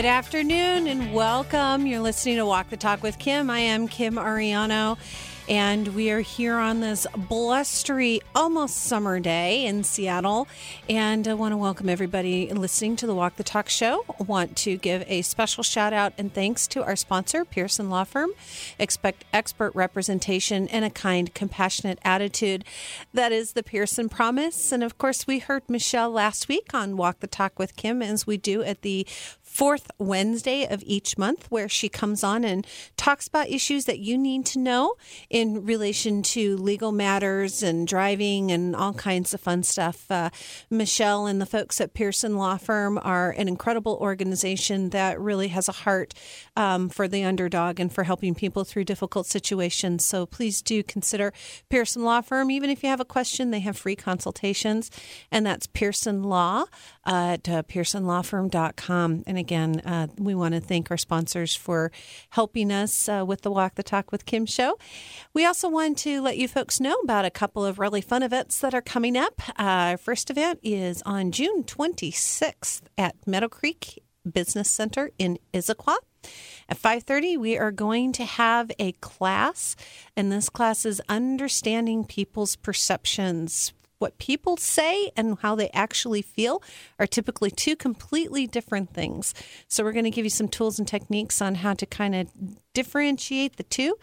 Good afternoon and welcome. You're listening to Walk the Talk with Kim. I am Kim Ariano. And we are here on this blustery, almost summer day in Seattle. And I want to welcome everybody listening to the Walk the Talk show. I want to give a special shout out and thanks to our sponsor, Pearson Law Firm. Expect expert representation and a kind, compassionate attitude. That is the Pearson promise. And of course, we heard Michelle last week on Walk the Talk with Kim, as we do at the fourth Wednesday of each month, where she comes on and talks about issues that you need to know in relation to legal matters and driving and all kinds of fun stuff. Uh, Michelle and the folks at Pearson Law Firm are an incredible organization that really has a heart um, for the underdog and for helping people through difficult situations. So please do consider Pearson Law Firm. Even if you have a question, they have free consultations, and that's Pearson Law at uh, pearsonlawfirm.com. And again, uh, we want to thank our sponsors for helping us uh, with the Walk the Talk with Kim show. We also want to let you folks know about a couple of really fun events that are coming up. Uh, our first event is on June 26th at Meadow Creek Business Center in Issaquah. At 5:30 we are going to have a class and this class is understanding people's perceptions what people say and how they actually feel are typically two completely different things. So, we're going to give you some tools and techniques on how to kind of differentiate the two,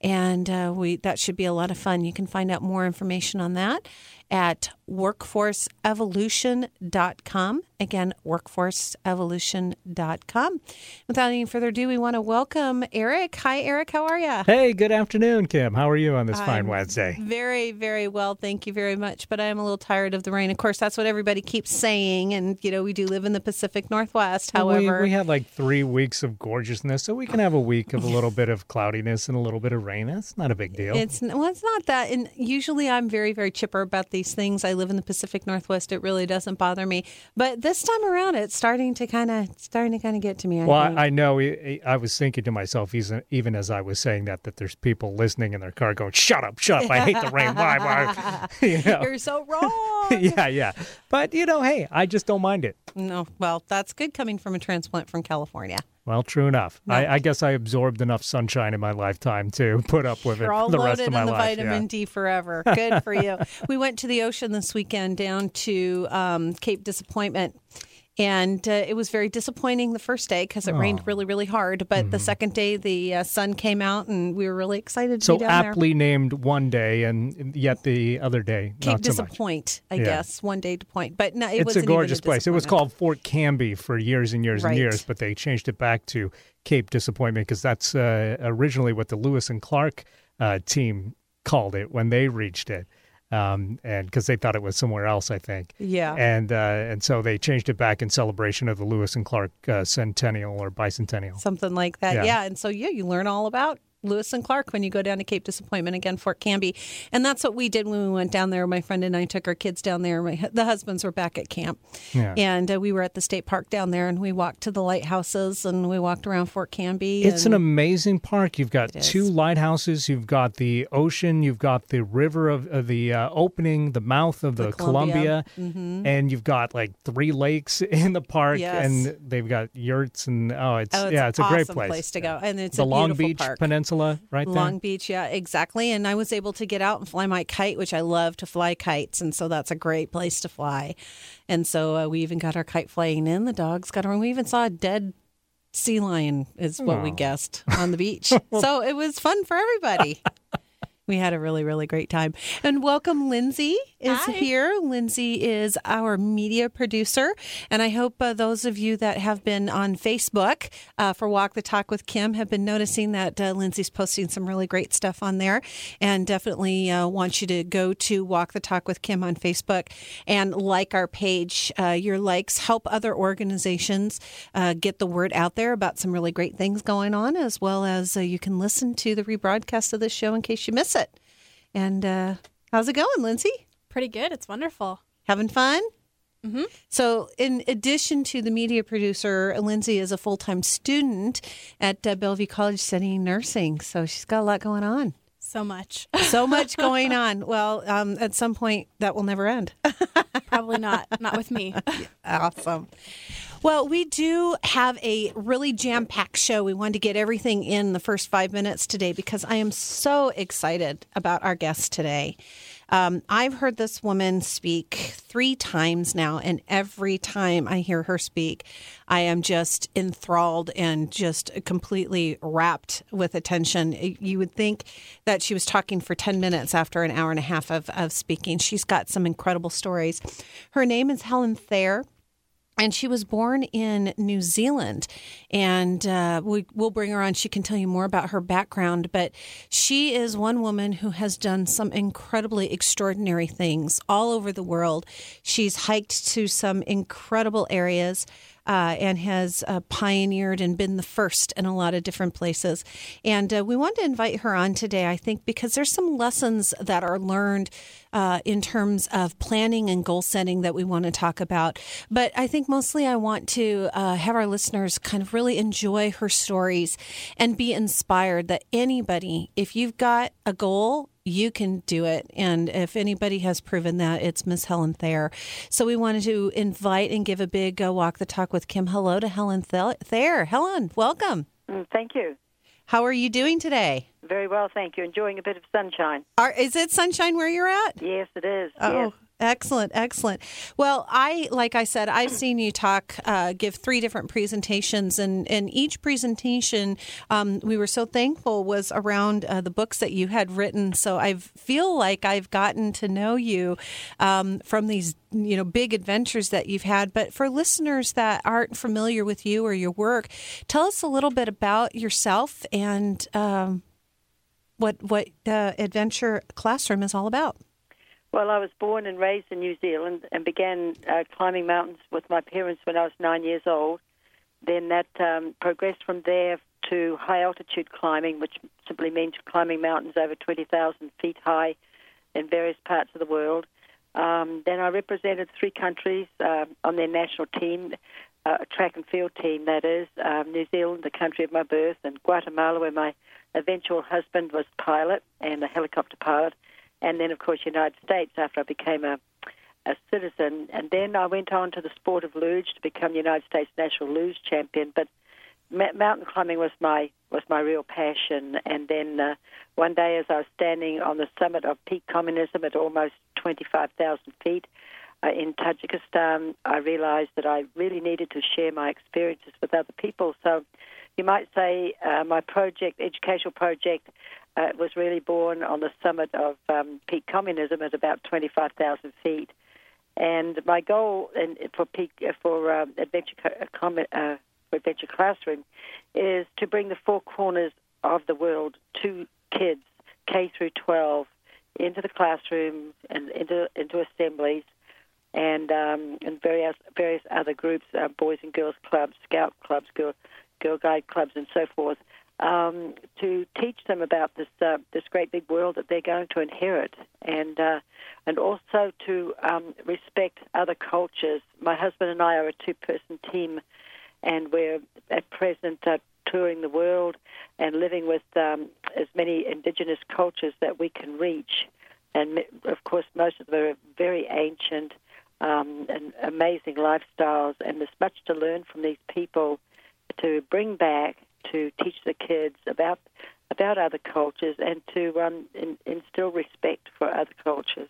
and uh, we that should be a lot of fun. You can find out more information on that at workforceevolution.com. Again, workforceevolution.com. Without any further ado, we want to welcome Eric. Hi, Eric. How are you? Hey, good afternoon, Kim. How are you on this I'm fine Wednesday? Very, very well. Thank you very much. But I am a little tired of the rain. Of course, that's what everybody keeps saying. And, you know, we do live in the Pacific Northwest. However, we, we have like three weeks of gorgeousness, so we can have a week of a little bit of cloudiness and a little bit of rain. That's not a big deal. It's, well, it's not that. And usually I'm very, very chipper about these things. I live in the Pacific Northwest. It really doesn't bother me. But this time around, it's starting to kind of starting to kind of get to me. I well, think. I know. I was thinking to myself, even as I was saying that, that there's people listening in their car going, "Shut up, shut up! I hate the rain. Why, why?" You know? You're so wrong. yeah, yeah. But you know, hey, I just don't mind it. No, well, that's good coming from a transplant from California. Well, true enough. No. I, I, guess I absorbed enough sunshine in my lifetime to put up with You're it all the rest of my on the life. vitamin yeah. D forever. Good for you. we went to the ocean this weekend down to um, Cape Disappointment and uh, it was very disappointing the first day because it oh. rained really, really hard. But mm-hmm. the second day, the uh, sun came out, and we were really excited to so aptly there. named one day, and yet the other day, Cape not so Disappoint, I yeah. guess, one day to point. But no, it it's a gorgeous a place. It was called Fort Canby for years and years right. and years, but they changed it back to Cape Disappointment because that's uh, originally what the Lewis and Clark uh, team called it when they reached it um, and because they thought it was somewhere else, I think. Yeah. And uh, and so they changed it back in celebration of the Lewis and Clark uh, centennial or bicentennial, something like that. Yeah. yeah. And so yeah, you learn all about Lewis and Clark when you go down to Cape Disappointment again, Fort Canby, and that's what we did when we went down there. My friend and I took our kids down there. My, the husbands were back at camp, yeah. and uh, we were at the state park down there, and we walked to the lighthouses and we walked around Fort Canby. It's an amazing park. You've got two lighthouses. You've got the ocean. You've got the river of, of the uh, opening, the mouth of the, the Columbia, Columbia. Mm-hmm. and you've got like three lakes in the park, yes. and they've got yurts and oh, it's, oh, it's yeah, it's a great place. place to go, and it's the Long Beach park. Peninsula Peninsula, right there. Long Beach, yeah, exactly. And I was able to get out and fly my kite, which I love to fly kites, and so that's a great place to fly. And so uh, we even got our kite flying in. The dogs got around. We even saw a dead sea lion, is what we guessed on the beach. so it was fun for everybody. We had a really, really great time. And welcome, Lindsay is Hi. here. Lindsay is our media producer. And I hope uh, those of you that have been on Facebook uh, for Walk the Talk with Kim have been noticing that uh, Lindsay's posting some really great stuff on there. And definitely uh, want you to go to Walk the Talk with Kim on Facebook and like our page. Uh, your likes help other organizations uh, get the word out there about some really great things going on, as well as you can listen to the rebroadcast of this show in case you miss it. And uh, how's it going, Lindsay? Pretty good. It's wonderful. Having fun? Mm-hmm. So, in addition to the media producer, Lindsay is a full time student at uh, Bellevue College studying nursing. So, she's got a lot going on. So much. so much going on. Well, um, at some point, that will never end. Probably not. Not with me. awesome. Well, we do have a really jam packed show. We wanted to get everything in the first five minutes today because I am so excited about our guest today. Um, I've heard this woman speak three times now, and every time I hear her speak, I am just enthralled and just completely wrapped with attention. You would think that she was talking for 10 minutes after an hour and a half of, of speaking. She's got some incredible stories. Her name is Helen Thayer and she was born in New Zealand. And uh, we, will bring her on. She can tell you more about her background. But she is one woman who has done some incredibly extraordinary things all over the world. She's hiked to some incredible areas uh, and has uh, pioneered and been the first in a lot of different places. And uh, we wanted to invite her on today, I think, because there's some lessons that are learned uh, in terms of planning and goal setting that we want to talk about. But I think mostly I want to uh, have our listeners kind of really enjoy her stories and be inspired that anybody, if you've got a goal you can do it. And if anybody has proven that, it's Miss Helen Thayer. So we wanted to invite and give a big uh, walk the talk with Kim. Hello to Helen Thayer. Helen, welcome. Mm, thank you. How are you doing today? Very well, thank you. Enjoying a bit of sunshine. Are, is it sunshine where you're at? Yes, it is. Oh, yes. Excellent, excellent. Well, I like I said, I've seen you talk, uh, give three different presentations, and and each presentation, um, we were so thankful was around uh, the books that you had written. So I feel like I've gotten to know you um, from these you know big adventures that you've had. But for listeners that aren't familiar with you or your work, tell us a little bit about yourself and um, what what the Adventure Classroom is all about. Well, I was born and raised in New Zealand and began uh, climbing mountains with my parents when I was nine years old. Then that um, progressed from there to high altitude climbing, which simply means climbing mountains over 20,000 feet high in various parts of the world. Um, then I represented three countries uh, on their national team, uh, a track and field team, that is, um, New Zealand, the country of my birth, and Guatemala, where my eventual husband was pilot and a helicopter pilot and then, of course, United States after I became a, a citizen. And then I went on to the sport of luge to become United States national luge champion. But mountain climbing was my was my real passion. And then uh, one day, as I was standing on the summit of peak communism at almost 25,000 feet uh, in Tajikistan, I realized that I really needed to share my experiences with other people. So you might say uh, my project, educational project, uh, was really born on the summit of um, peak communism at about 25,000 feet. And my goal in, for peak uh, for um, adventure uh, uh, for adventure classroom is to bring the four corners of the world to kids K through 12 into the classrooms and into into assemblies and um, and various various other groups, uh, boys and girls clubs, scout clubs, girl girl guide clubs, and so forth um, to teach them about this uh, this great big world that they're going to inherit, and uh, and also to um, respect other cultures. My husband and I are a two person team, and we're at present uh, touring the world and living with um, as many indigenous cultures that we can reach. And of course, most of them are very ancient um, and amazing lifestyles, and there's much to learn from these people to bring back to teach the kids about about other cultures and to um, in, instill respect for other cultures.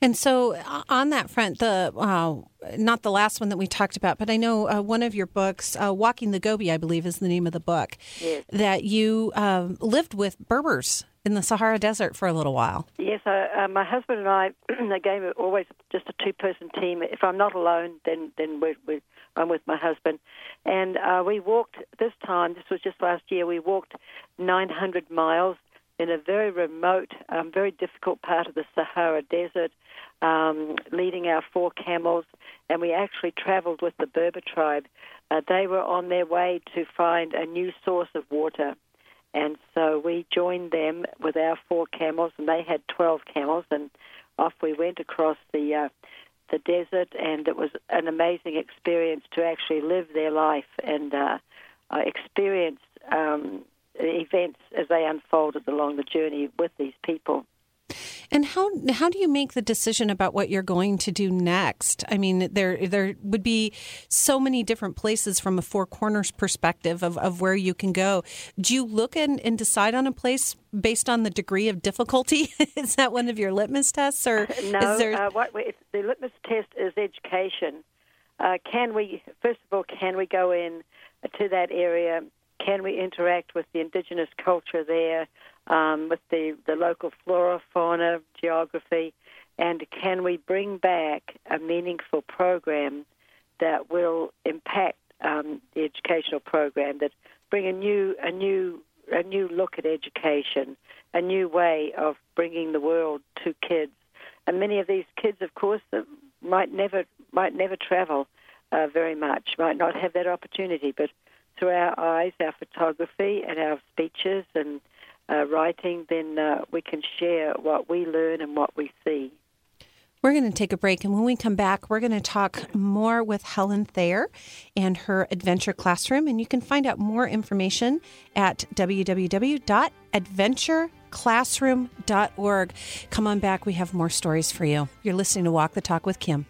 And so, uh, on that front, the uh, not the last one that we talked about, but I know uh, one of your books, uh, "Walking the Gobi," I believe is the name of the book, yes. that you um, lived with Berbers in the Sahara Desert for a little while. Yes, uh, my husband and I, the again, always just a two-person team. If I'm not alone, then then we're, we're I'm with my husband, and uh, we walked this time. This was just last year. We walked 900 miles in a very remote, um, very difficult part of the Sahara Desert, um, leading our four camels, and we actually traveled with the Berber tribe. Uh, they were on their way to find a new source of water. And so we joined them with our four camels, and they had 12 camels, and off we went across the uh, the desert, and it was an amazing experience to actually live their life and uh, uh, experience um, events as they unfolded along the journey with these people. And how how do you make the decision about what you're going to do next? I mean, there there would be so many different places from a four corners perspective of, of where you can go. Do you look and, and decide on a place based on the degree of difficulty? is that one of your litmus tests, or no? Is there... uh, what, the litmus test is education. Uh, can we, first of all, can we go in to that area? Can we interact with the indigenous culture there? um, with the, the local flora, fauna, geography, and can we bring back a meaningful program that will impact um, the educational program, that bring a new a new a new look at education, a new way of bringing the world to kids, and many of these kids, of course, might never might never travel uh, very much, might not have that opportunity, but through our eyes, our photography, and our speeches and uh, writing, then uh, we can share what we learn and what we see. We're going to take a break, and when we come back, we're going to talk more with Helen Thayer and her adventure classroom. And you can find out more information at www.adventureclassroom.org. Come on back, we have more stories for you. You're listening to Walk the Talk with Kim.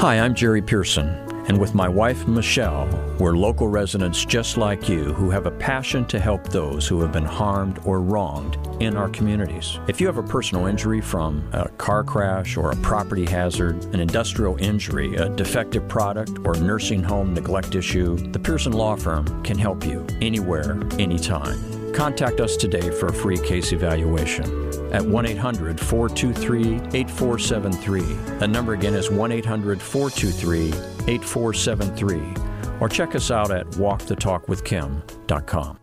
Hi, I'm Jerry Pearson, and with my wife Michelle, we're local residents just like you who have a passion to help those who have been harmed or wronged in our communities. If you have a personal injury from a car crash or a property hazard, an industrial injury, a defective product, or nursing home neglect issue, the Pearson Law Firm can help you anywhere, anytime. Contact us today for a free case evaluation at 1 800 423 8473. The number again is 1 800 423 8473. Or check us out at walkthetalkwithkim.com.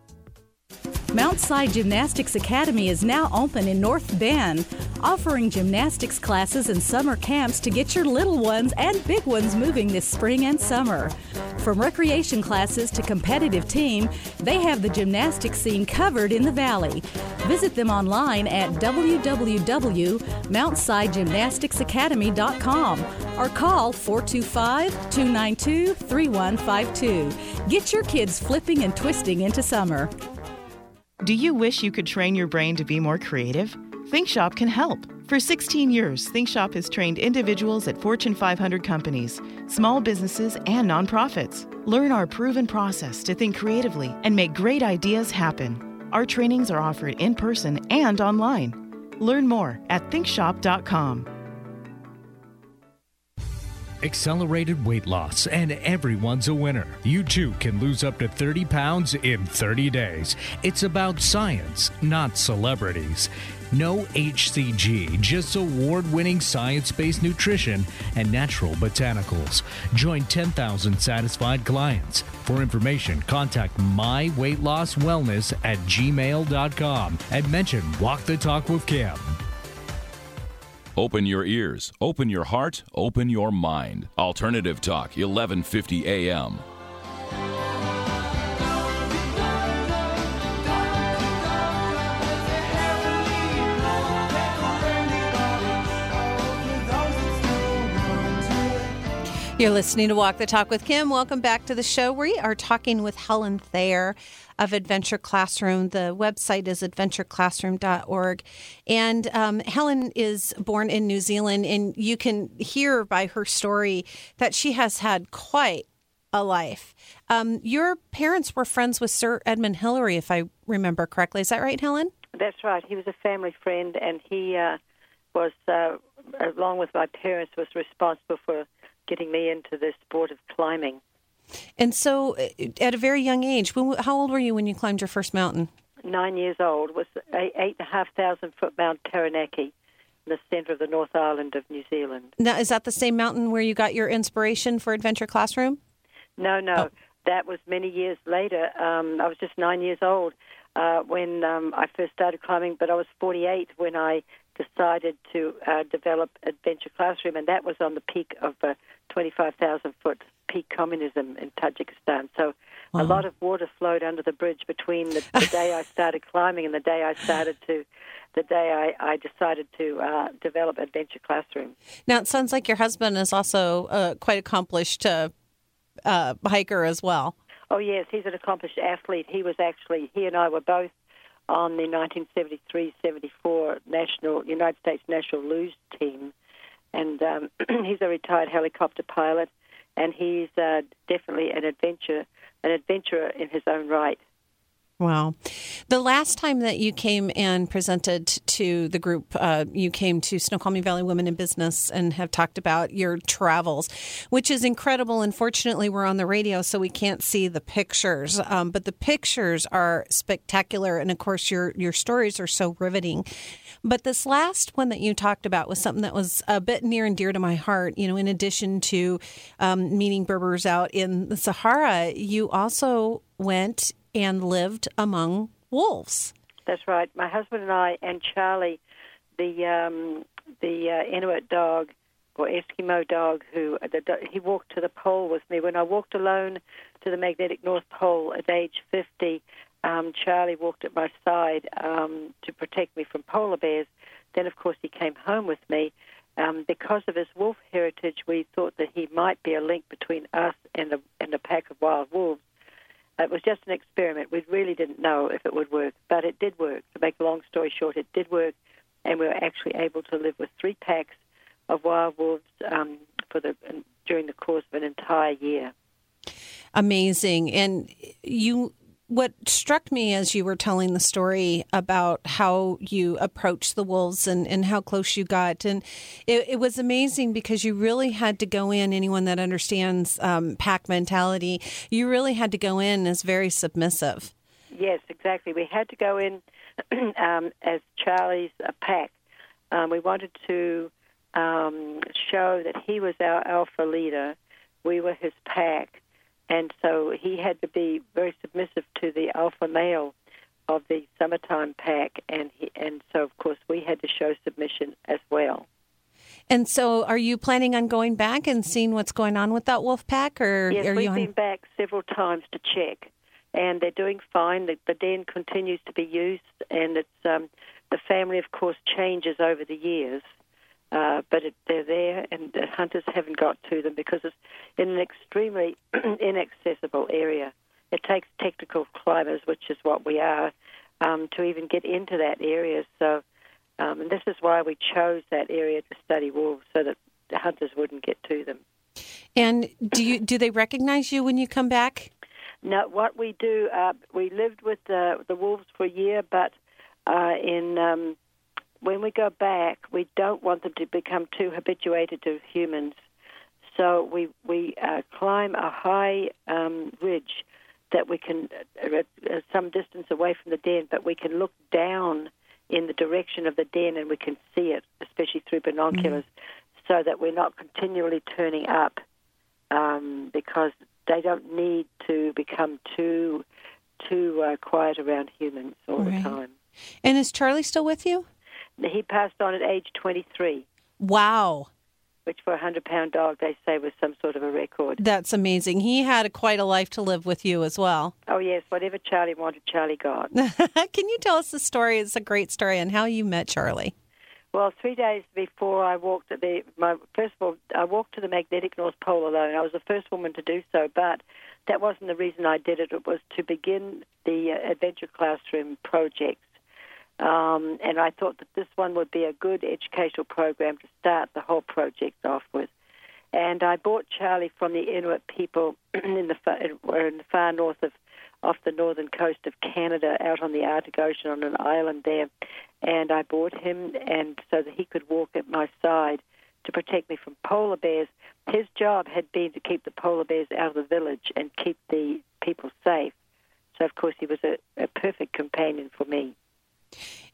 Mount Si Gymnastics Academy is now open in North Bend, offering gymnastics classes and summer camps to get your little ones and big ones moving this spring and summer. From recreation classes to competitive team, they have the gymnastics scene covered in the Valley. Visit them online at www.mountsideGymnasticsAcademy.com or call 425 292 3152. Get your kids flipping and twisting into summer. Do you wish you could train your brain to be more creative? ThinkShop can help. For 16 years, ThinkShop has trained individuals at Fortune 500 companies, small businesses, and nonprofits. Learn our proven process to think creatively and make great ideas happen. Our trainings are offered in person and online. Learn more at thinkshop.com. Accelerated weight loss, and everyone's a winner. You too can lose up to 30 pounds in 30 days. It's about science, not celebrities. No HCG, just award winning science based nutrition and natural botanicals. Join 10,000 satisfied clients. For information, contact My Weight Loss Wellness at gmail.com and mention Walk the Talk with Kim. Open your ears, open your heart, open your mind. Alternative Talk, 1150 AM. You're listening to Walk the Talk with Kim. Welcome back to the show. We are talking with Helen Thayer of Adventure Classroom. The website is adventureclassroom.org. And um, Helen is born in New Zealand, and you can hear by her story that she has had quite a life. Um, your parents were friends with Sir Edmund Hillary, if I remember correctly. Is that right, Helen? That's right. He was a family friend, and he uh, was, uh, along with my parents, was responsible for getting me into the sport of climbing. And so, uh, at a very young age, how old were you when you climbed your first mountain? Nine years old. Was eight and a half thousand foot Mount Taranaki in the centre of the North Island of New Zealand. Now, is that the same mountain where you got your inspiration for Adventure Classroom? No, no. Oh. That was many years later. Um, I was just nine years old uh, when um, I first started climbing, but I was 48 when I decided to uh, develop Adventure Classroom, and that was on the peak of uh, 25,000 foot peak communism in Tajikistan. So A lot of water flowed under the bridge between the, the day I started climbing and the day I started to, the day I, I decided to uh, develop Adventure Classroom. Now, it sounds like your husband is also uh, quite accomplished uh, uh, hiker as well. Oh, yes, he's an accomplished athlete. He was actually, he and I were both on the 1973-74 national United States national luge team, and um, he's a retired helicopter pilot, and he's uh, definitely an adventure an adventurer in his own right. Wow. The last time that you came and presented to the group, uh, you came to Snoqualmie Valley Women in Business and have talked about your travels, which is incredible. Unfortunately, we're on the radio, so we can't see the pictures. Um, but the pictures are spectacular, and of course, your your stories are so riveting. But this last one that you talked about was something that was a bit near and dear to my heart. You know, in addition to um, meeting Berbers out in the Sahara, you also went and lived among wolves. That's right. My husband and I and Charlie, the um, the uh, Inuit dog or Eskimo dog, who the, he walked to the pole with me. When I walked alone to the magnetic North Pole at age 50, um, Charlie walked at my side um, to protect me from polar bears. Then, of course, he came home with me. Um, because of his wolf heritage, we thought that he might be a link between us and a, and a pack of wild wolves. It was just an experiment. We really didn't know if it would work, but it did work. To make a long story short, it did work, and we were actually able to live with three packs of wild wolves um, for the during the course of an entire year. Amazing, and you what struck me as you were telling the story about how you approached the wolves and, and how close you got. And it, it was amazing because you really had to go in, anyone that understands um, pack mentality, you really had to go in as very submissive. Yes, exactly. We had to go in um, as Charlie's uh, pack. Um, we wanted to um, show that he was our alpha leader, we were his pack and so he had to be very submissive to the alpha male of the summertime pack, and he, and so of course we had to show submission as well. And so, are you planning on going back and seeing what's going on with that wolf pack, or yes, are we've on... been back several times to check, and they're doing fine. The, the den continues to be used, and it's um, the family, of course, changes over the years. Uh, but it, they're there, and the hunters haven't got to them because it's in an extremely inaccessible area. It takes technical climbers, which is what we are, um, to even get into that area. So, um, and this is why we chose that area to study wolves, so that the hunters wouldn't get to them. And do you do they recognize you when you come back? No, what we do, uh, we lived with the the wolves for a year, but uh, in um, when we go back, we don't want them to become too habituated to humans. So we we uh, climb a high um, ridge that we can uh, uh, some distance away from the den, but we can look down in the direction of the den and we can see it, especially through binoculars, mm-hmm. so that we're not continually turning up um, because they don't need to become too too uh, quiet around humans all right. the time. And is Charlie still with you? He passed on at age 23. Wow. Which for a 100 pound dog, they say was some sort of a record. That's amazing. He had a, quite a life to live with you as well. Oh, yes. Whatever Charlie wanted, Charlie got. Can you tell us the story? It's a great story and how you met Charlie. Well, three days before I walked at the my first of all, I walked to the magnetic North Pole alone. I was the first woman to do so, but that wasn't the reason I did it. It was to begin the uh, Adventure Classroom project. Um, and I thought that this one would be a good educational program to start the whole project off with. And I bought Charlie from the Inuit people in the far, in the far north of off the northern coast of Canada, out on the Arctic Ocean on an island there. And I bought him, and so that he could walk at my side to protect me from polar bears. His job had been to keep the polar bears out of the village and keep the people safe. So of course he was a, a perfect companion for me.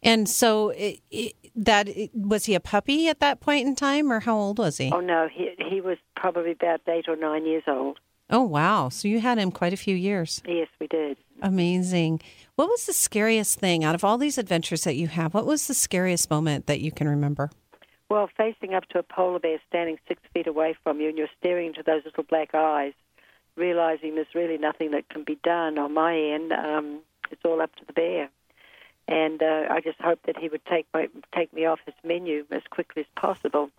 And so it, it, that was he a puppy at that point in time, or how old was he? Oh no, he he was probably about eight or nine years old. Oh wow! So you had him quite a few years. Yes, we did. Amazing. What was the scariest thing out of all these adventures that you have? What was the scariest moment that you can remember? Well, facing up to a polar bear standing six feet away from you, and you're staring into those little black eyes, realizing there's really nothing that can be done on my end. Um, it's all up to the bear. And uh, I just hoped that he would take my, take me off his menu as quickly as possible.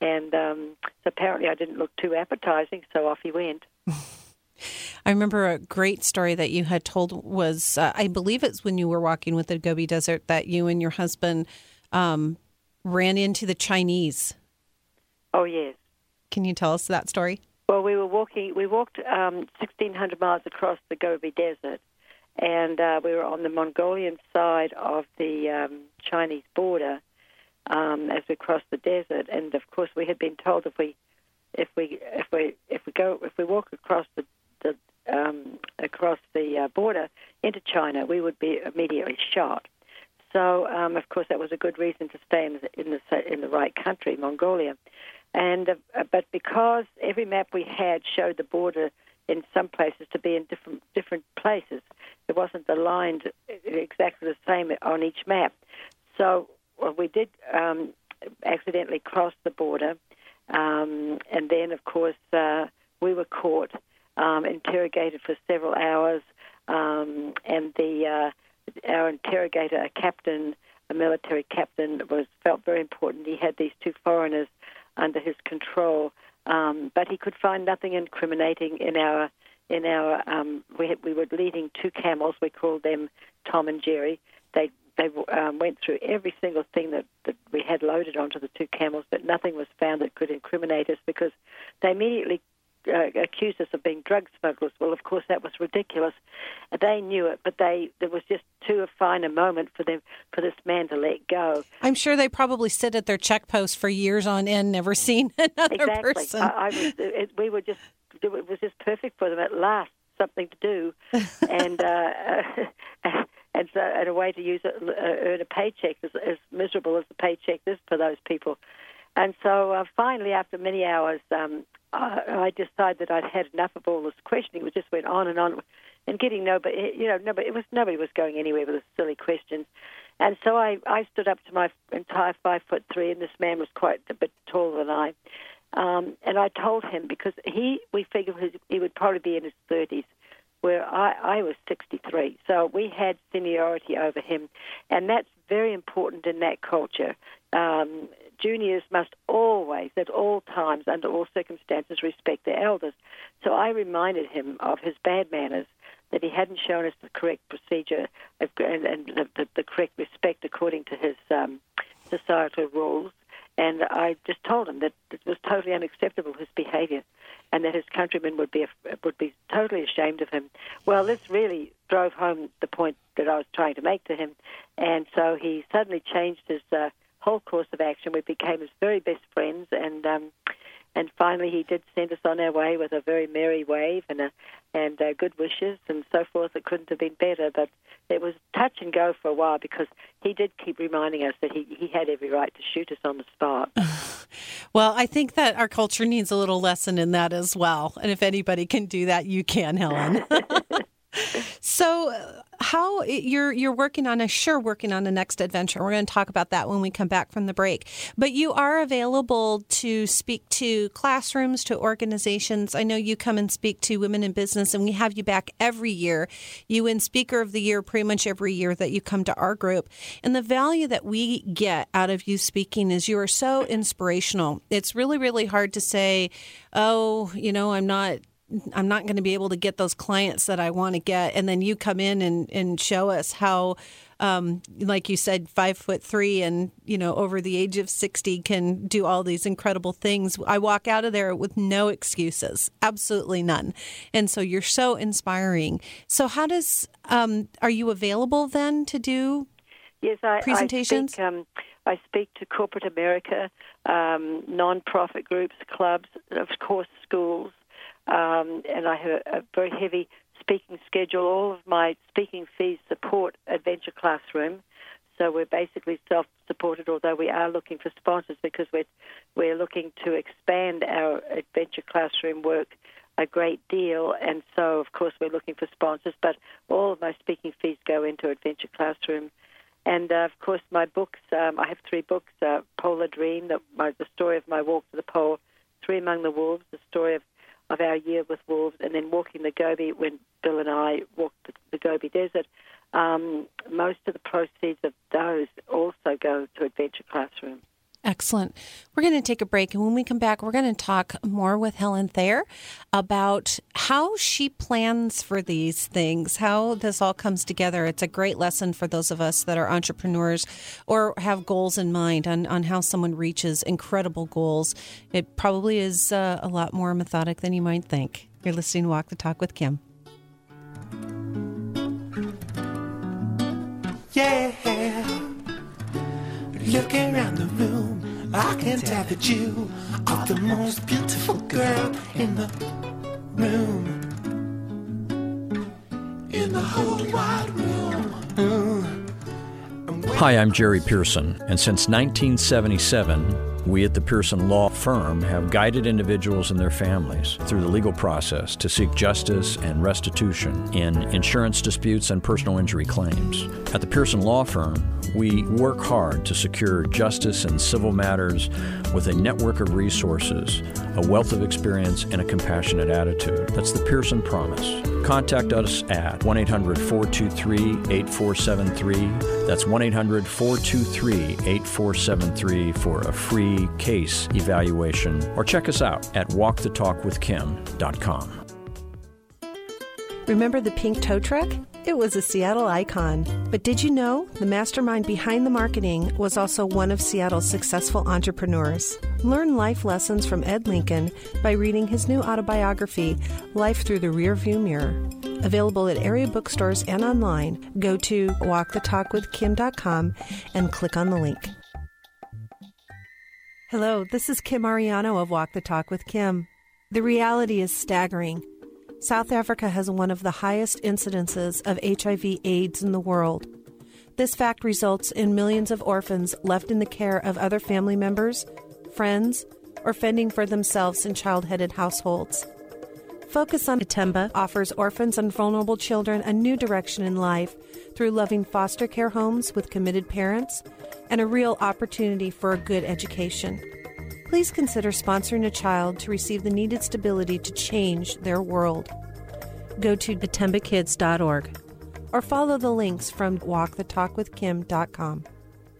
And um, so apparently I didn't look too appetizing, so off he went. I remember a great story that you had told was, uh, I believe it's when you were walking with the Gobi Desert that you and your husband um, ran into the Chinese. Oh yes. Can you tell us that story? Well, we were walking. We walked um, 1,600 miles across the Gobi Desert, and uh, we were on the Mongolian side of the um, Chinese border um, as we crossed the desert. And of course, we had been told if we if we if we if we go if we walk across the, the um, across the uh, border into China, we would be immediately shot. So, um, of course, that was a good reason to stay in the in the, in the right country, Mongolia. And uh, but because every map we had showed the border in some places to be in different different places, it wasn't aligned exactly the same on each map. So well, we did um, accidentally cross the border, um, and then of course uh, we were caught, um, interrogated for several hours, um, and the uh, our interrogator, a captain, a military captain, was felt very important. He had these two foreigners under his control, um, but he could find nothing incriminating in our in our. Um, we had, we were leading two camels. We called them Tom and Jerry. They they um, went through every single thing that, that we had loaded onto the two camels, but nothing was found that could incriminate us because they immediately uh, accused us of being drug smugglers. Well, of course, that was ridiculous. They knew it, but they there was just too fine a moment for them for this man to let go. I'm sure they probably sit at their check post for years on end, never seen another exactly. person. I, I was, it, we were just it was just perfect for them at last, something to do, and. Uh, and so, and a way to use it, uh, earn a paycheck as, as miserable as the paycheck is for those people. And so uh, finally, after many hours, um, I, I decided that I'd had enough of all this questioning. We just went on and on, and getting nobody, you know, nobody, it was nobody was going anywhere with the silly questions. And so I, I stood up to my entire five foot three, and this man was quite a bit taller than I. Um, and I told him because he, we figured he would probably be in his thirties, where I, I was 63. So we had seniority over him, and that's very important in that culture. Um, juniors must always, at all times, under all circumstances, respect their elders. So I reminded him of his bad manners, that he hadn't shown us the correct procedure and, and the, the, the, correct respect according to his um, societal rules. And I just told him that it was totally unacceptable his behavior, and that his countrymen would be would be totally ashamed of him. Well, this really drove home the point that I was trying to make to him, and so he suddenly changed his uh, whole course of action. We became his very best friends, and um, and finally he did send us on our way with a very merry wave and a, and uh, good wishes and so forth. It couldn't have been better, but it was touch and go for a while because he did keep reminding us that he, he had every right to shoot us on the spot. well, I think that our culture needs a little lesson in that as well. And if anybody can do that, you can, Helen. so, how you're you're working on a sure working on the next adventure. We're going to talk about that when we come back from the break. But you are available to speak to classrooms, to organizations. I know you come and speak to women in business, and we have you back every year. You win Speaker of the Year pretty much every year that you come to our group. And the value that we get out of you speaking is you are so inspirational. It's really really hard to say, oh, you know, I'm not I'm not going to be able to get those clients that I want to get. And then you come in and, and show us how, um, like you said, five foot three and, you know, over the age of 60 can do all these incredible things. I walk out of there with no excuses, absolutely none. And so you're so inspiring. So, how does, um, are you available then to do yes, I, presentations? I speak, um, I speak to corporate America, um, non-profit groups, clubs, of course, schools um, and I have a, very heavy speaking schedule. All of my speaking fees support Adventure Classroom. So we're basically self-supported, although we are looking for sponsors because we're we're looking to expand our adventure classroom work a great deal, and so of course we're looking for sponsors. But all of my speaking fees go into adventure classroom, and uh, of course my books. Um, I have three books: uh, Polar Dream, the, my, the story of my walk to the pole; Three Among the Wolves, the story of of our year with wolves, and then walking the Gobi when Bill and I walked the, the Gobi Desert. Um, most of the proceeds of those also go to Adventure Classroom. Excellent. We're going to take a break, and when we come back, we're going to talk more with Helen Thayer about how she plans for these things, how this all comes together. It's a great lesson for those of us that are entrepreneurs or have goals in mind on, on how someone reaches incredible goals. It probably is uh, a lot more methodic than you might think. You're listening to Walk the Talk with Kim. Yeah. Look around the room, I can tell that you are the most beautiful girl in the room. In the whole wide room. Mm. Hi, I'm Jerry Pearson, and since 1977, we at the Pearson Law Firm have guided individuals and their families through the legal process to seek justice and restitution in insurance disputes and personal injury claims. At the Pearson Law Firm, we work hard to secure justice in civil matters with a network of resources, a wealth of experience, and a compassionate attitude. That's the Pearson Promise. Contact us at 1 800 423 8473. That's 1 800 423 8473 for a free case evaluation, or check us out at walkthetalkwithkim.com. Remember the pink tow truck? It was a Seattle icon. But did you know the mastermind behind the marketing was also one of Seattle's successful entrepreneurs? Learn life lessons from Ed Lincoln by reading his new autobiography, Life Through the Rearview Mirror. Available at area bookstores and online. Go to walkthetalkwithkim.com and click on the link. Hello, this is Kim Ariano of Walk the Talk with Kim. The reality is staggering. South Africa has one of the highest incidences of HIV AIDS in the world. This fact results in millions of orphans left in the care of other family members, friends, or fending for themselves in child headed households. Focus on Itemba offers orphans and vulnerable children a new direction in life through loving foster care homes with committed parents and a real opportunity for a good education please consider sponsoring a child to receive the needed stability to change their world. Go to itembakids.org or follow the links from walkthetalkwithkim.com.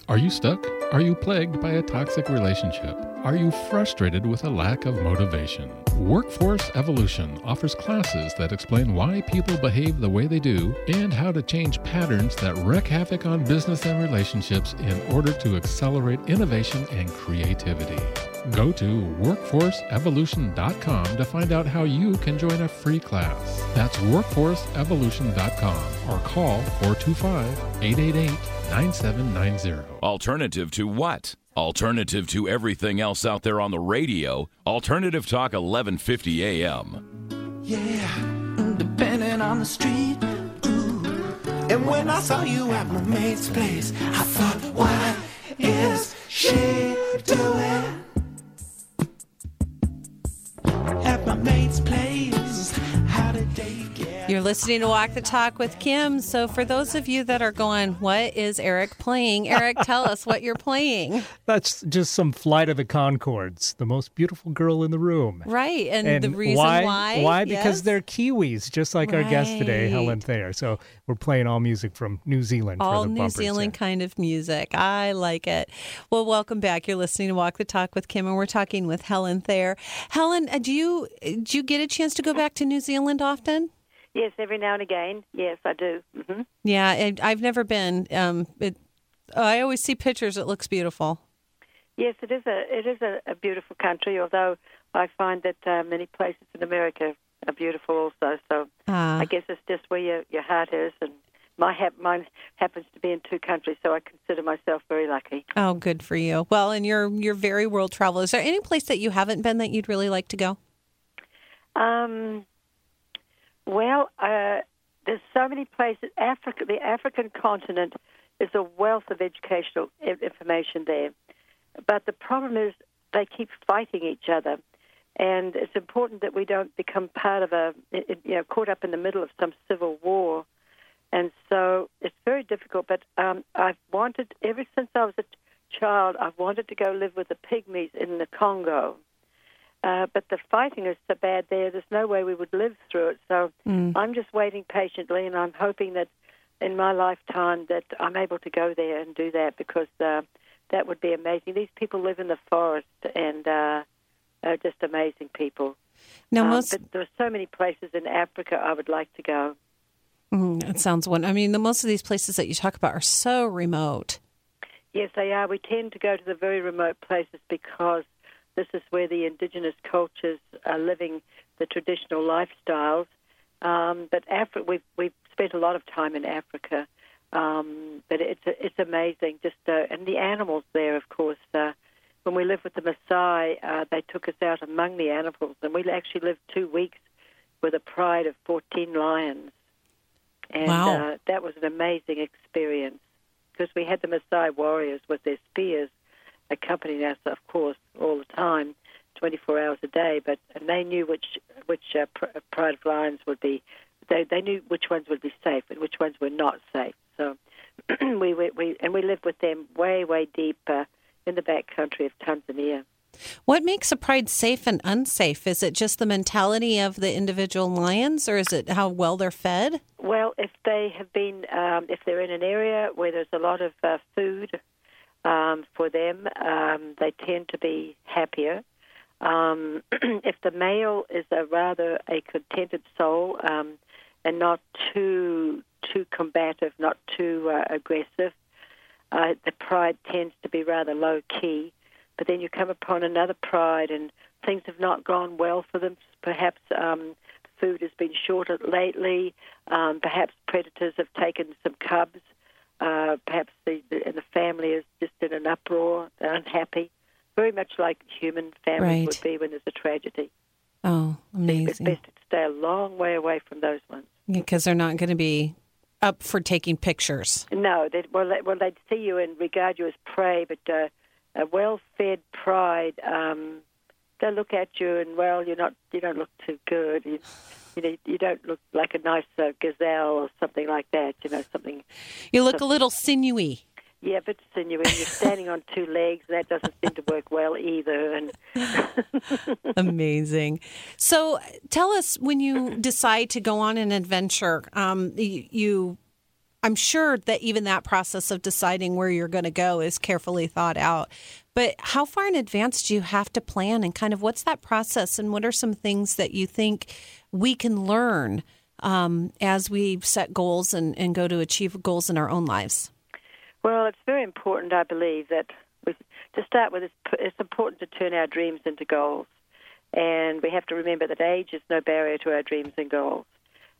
Are you stuck? Are you plagued by a toxic relationship? Are you frustrated with a lack of motivation? Workforce Evolution offers classes that explain why people behave the way they do and how to change patterns that wreak havoc on business and relationships in order to accelerate innovation and creativity. Go to workforceevolution.com to find out how you can join a free class. That's workforceevolution.com or call 425 888 9790. Alternative to what? Alternative to everything else out there on the radio. Alternative Talk 1150 AM. Yeah, depending on the street. Ooh. And when I saw you at my mate's place, I thought, what is she doing? At my mate's place, how did they get? You're listening to Walk the Talk with Kim. So, for those of you that are going, what is Eric playing? Eric, tell us what you're playing. That's just some Flight of the Conchords, the most beautiful girl in the room. Right. And, the reason why? why? Why? yes? Because they're Kiwis, just like our guest today, Helen Thayer. So we're playing all music from New Zealand all for the New Zealand there. kind of music. I like it. Well, welcome back. You're listening to Walk the Talk with Kim, and we're talking with Helen Thayer. Helen, uh, do you do you get a chance to go back to New Zealand often? Yes, every now and again. Yes, I do. hmm Yeah, I've never been. Um, it, I always see pictures. It looks beautiful. Yes, it is a it is a, a beautiful country. Although I find that uh, many places in America are beautiful also. So Ah. I guess it's just where your your heart is. And my hap- mine happens to be in two countries, so I consider myself very lucky. Oh, good for you. Well, and you're you're very world travel. Is there any place that you haven't been that you'd really like to go? Um, well, uh, there's so many places. Africa, the African continent, is a wealth of educational information there. But the problem is they keep fighting each other, and it's important that we don't become part of a you know, caught up in the middle of some civil war. And so it's very difficult. But um, I've wanted ever since I was a child. I've wanted to go live with the pygmies in the Congo uh, but the fighting is so bad there. There's no way we would live through it. So Mm. I'm just waiting patiently, and I'm hoping that in my lifetime that I'm able to go there and do that because uh, that would be amazing. These people live in the forest and uh, are just amazing people. Now, Um, most but there are so many places in Africa I would like to go. mm, it sounds wonderful. I mean, the most of these places that you talk about are so remote. Yes, they are. We tend to go to the very remote places because this is where the indigenous cultures are living the traditional lifestyles. Um, but Afri- we've we've spent a lot of time in Africa, um, but it's it's amazing. Just uh, and the animals there, of course. Uh, when we lived with the Maasai, uh, they took us out among the animals, and we actually lived two weeks with a pride of 14 lions. And Wow. uh, that was an amazing experience because we had the Maasai warriors with their spears accompanying us, of course, all the time, 24 hours a day. But and they knew which which uh, pr- pride of lions would be. They they knew which ones would be safe and which ones were not safe. So we, we we and we lived with them way way deep uh, in the back country of Tanzania. What makes a pride safe and unsafe? Is it just the mentality of the individual lions, or is it how well they're fed? Well, if they have been, um, if they're in an area where there's a lot of uh, food um, for them, um, they tend to be happier. Um, if the male is a rather a contented soul um, and not too too combative, not too uh, aggressive, uh, the pride tends to be rather low key. But then you come upon another pride, and things have not gone well for them. Perhaps um, food has been shorter lately. Um, perhaps predators have taken some cubs. Uh, perhaps the, the and the family is just in an uproar. They're unhappy, very much like human families Right. would be when there's a tragedy. Oh, It's amazing! best to stay a long way away from those ones. Because they're not going to be up for taking pictures. No, they, well, they, well, they'd see you and regard you as prey, but uh, a well-fed pride, um, they look at you and well, you're not, you don't look too good. You, you know, you don't look like a nice uh, gazelle or something like that. You know, something. You look a little sinewy. Yeah, but sinewy. You're standing on two legs. That doesn't seem to work well either. And Amazing. So, tell us when you decide to go on an adventure. Um, you, I'm sure that even that process of deciding where you're going to go is carefully thought out. But how far in advance do you have to plan, and kind of what's that process, and what are some things that you think we can learn um, as we set goals and, and go to achieve goals in our own lives? Well, it's very important, I believe, that we, to start with, it's, it's important to turn our dreams into goals. And we have to remember that age is no barrier to our dreams and goals.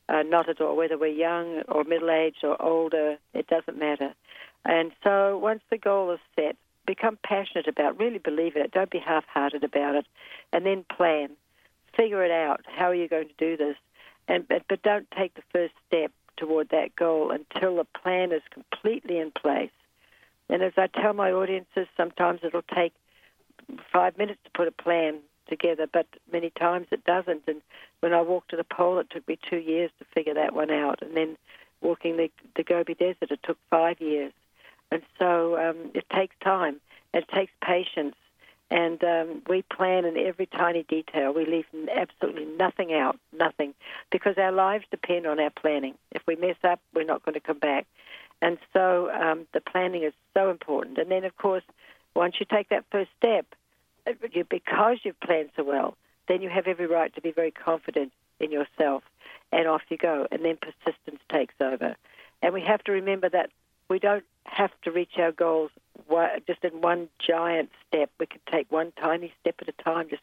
Uh, not at all. Whether we're young or middle aged or older, it doesn't matter. And so once the goal is set, become passionate about it, really believe in it. Don't be half hearted about it. And then plan. Figure it out. How are you going to do this? And but, but don't take the first step toward that goal until the plan is completely in place. And as I tell my audiences, sometimes it'll take five minutes to put a plan together, but many times it doesn't. And when I walked to the pole, it took me two years to figure that one out. And then walking the, the Gobi Desert, it took five years. And so um, it takes time. It takes patience. And um, we plan in every tiny detail. We leave absolutely nothing out, nothing, because our lives depend on our planning. If we mess up, we're not going to come back. And so um, the planning is so important. And then, of course, once you take that first step, you, because you've planned so well, then you have every right to be very confident in yourself. And off you go. And then persistence takes over. And we have to remember that we don't have to reach our goals just in one giant step. We can take one tiny step at a time, just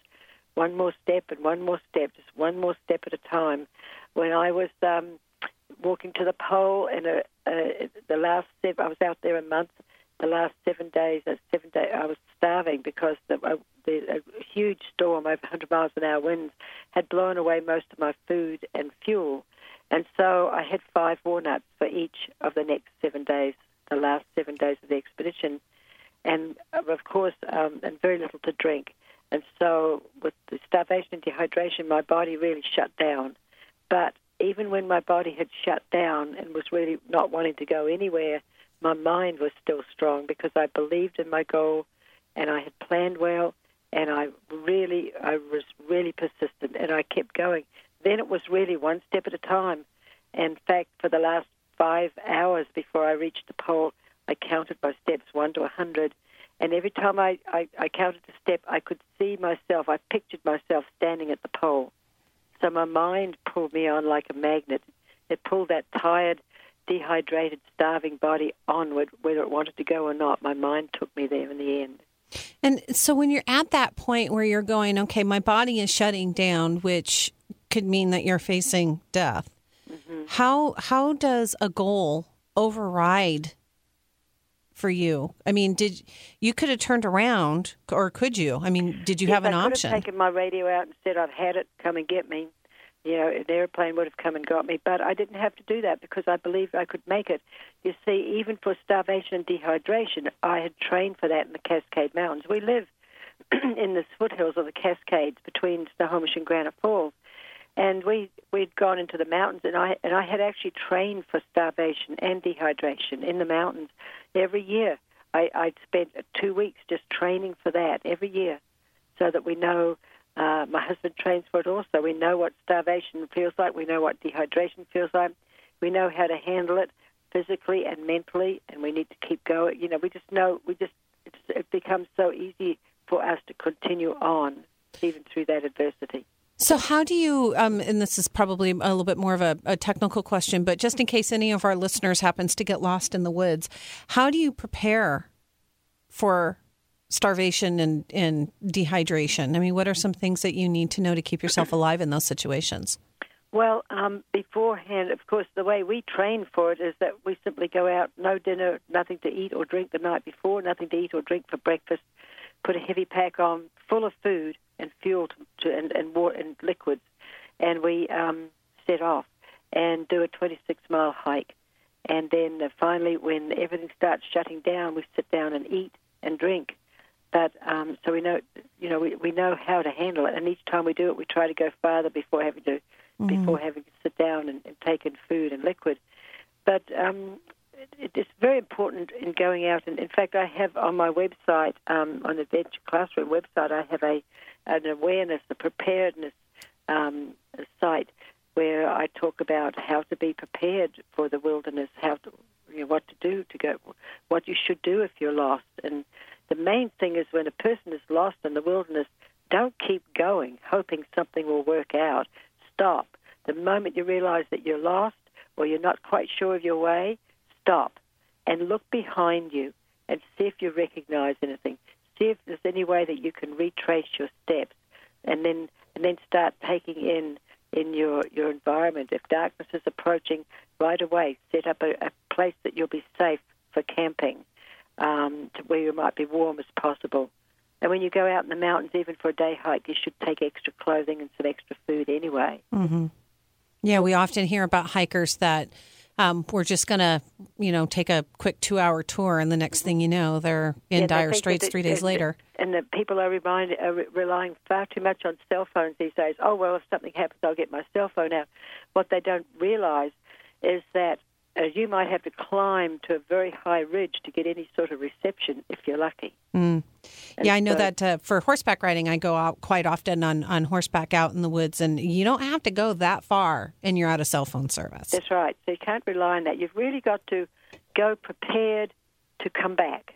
one more step and one more step, just one more step at a time. When I was um, walking to the pole, and a, the last seven, I was out there a month. The last seven days, uh, seven days, I was starving because the, uh, the a huge storm over 100 miles an hour winds had blown away most of my food and fuel. And so I had five walnuts for each of the next seven days, the last seven days of the expedition, and uh, of course, um, and very little to drink. And so, with the starvation and dehydration, my body really shut down. But even when my body had shut down and was really not wanting to go anywhere, my mind was still strong because I believed in my goal and I had planned well and I really, I was really persistent, and I kept going. Then it was really one step at a time. In fact, for the last five hours before I reached the pole, I counted my steps one to a hundred, and every time I, I, I counted a step, I could see myself. I pictured myself standing at the pole. So my mind pulled me on like a magnet. It pulled that tired, dehydrated, starving body onward, whether it wanted to go or not. My mind took me there in the end. And so when you're at that point where you're going, okay, my body is shutting down, which could mean that you're facing death. Mm-hmm. How how does a goal override for you? I mean, did you could have turned around, or could you? I mean, did you yes, have an I option? I could have taken my radio out and said, "I've had it. Come and get me." You know, an airplane would have come and got me, but I didn't have to do that because I believed I could make it. You see, even for starvation and dehydration, I had trained for that in the Cascade Mountains. We live in the foothills of the Cascades between Snohomish and Granite Falls, and we we'd gone into the mountains, and I and I had actually trained for starvation and dehydration in the mountains every year. I, I'd spent two weeks just training for that every year, so that we know uh, my husband trains for it also. We know what starvation feels like. We know what dehydration feels like. We know how to handle it physically and mentally, and we need to keep going. You know, we just know we just it becomes so easy for us to continue on even through that adversity. So, how do you, um, and this is probably a little bit more of a, a, technical question, but just in case any of our listeners happens to get lost in the woods, how do you prepare for starvation and, and dehydration? I mean, what are some things that you need to know to keep yourself alive in those situations? Well, um, beforehand, of course, the way we train for it is that we simply go out, no dinner, nothing to eat or drink the night before, nothing to eat or drink for breakfast, put a heavy pack on full of food and fuel to, to and, and water and liquids, and we um, set off and do a 26 mile hike. And then uh, finally, when everything starts shutting down, we sit down and eat and drink but um, so we know, you know, we, we know how to handle it, and each time we do it, we try to go farther before having to mm-hmm. before having to sit down and, and take in food and liquid. But um, it, it's very important in going out, and in fact, I have on my website, um, on the Adventure Classroom website, I have a an awareness, a preparedness um, site where I talk about how to be prepared for the wilderness, how to, you know, what to do to go, what you should do if you're lost, and the main thing is when a person is lost in the wilderness, don't keep going, hoping something will work out. Stop. The moment you realize that you're lost or you're not quite sure of your way, stop and look behind you and see if you recognize anything. See if there's any way that you can retrace your steps and then and then start taking in in your, your environment. If darkness is approaching, right away set up a, a place that you'll be safe for camping um, to where you might be warm as possible. And when you go out in the mountains, even for a day hike, you should take extra clothing and some extra food anyway. Mm-hmm. Yeah, we often hear about hikers that um, we're just going to, you know, take a quick two-hour tour, and the next thing you know, they're in yeah, dire straits three days later. And the people are, remind, are relying far too much on cell phones these days. Oh well, if something happens, I'll get my cell phone out. What they don't realize is that uh, you might have to climb to a very high ridge to get any sort of reception if you're lucky. Mm. Yeah, I know so, that uh, for horseback riding, I go out quite often on, on horseback out in the woods, and you don't have to go that far and you're out of cell phone service. That's right. So you can't rely on that. You've really got to go prepared to come back.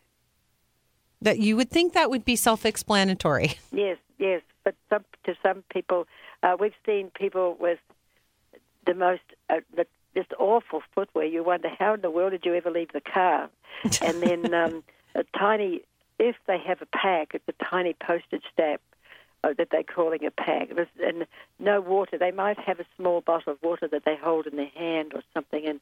That you would think that would be self-explanatory. Yes, yes, but some, to some people, uh, we've seen people with the most uh, the just awful footwear. You wonder how in the world did you ever leave the car? and then um, a tiny, if they have a pack, it's a tiny postage stamp uh, that they're calling a pack. And no water. They might have a small bottle of water that they hold in their hand or something. And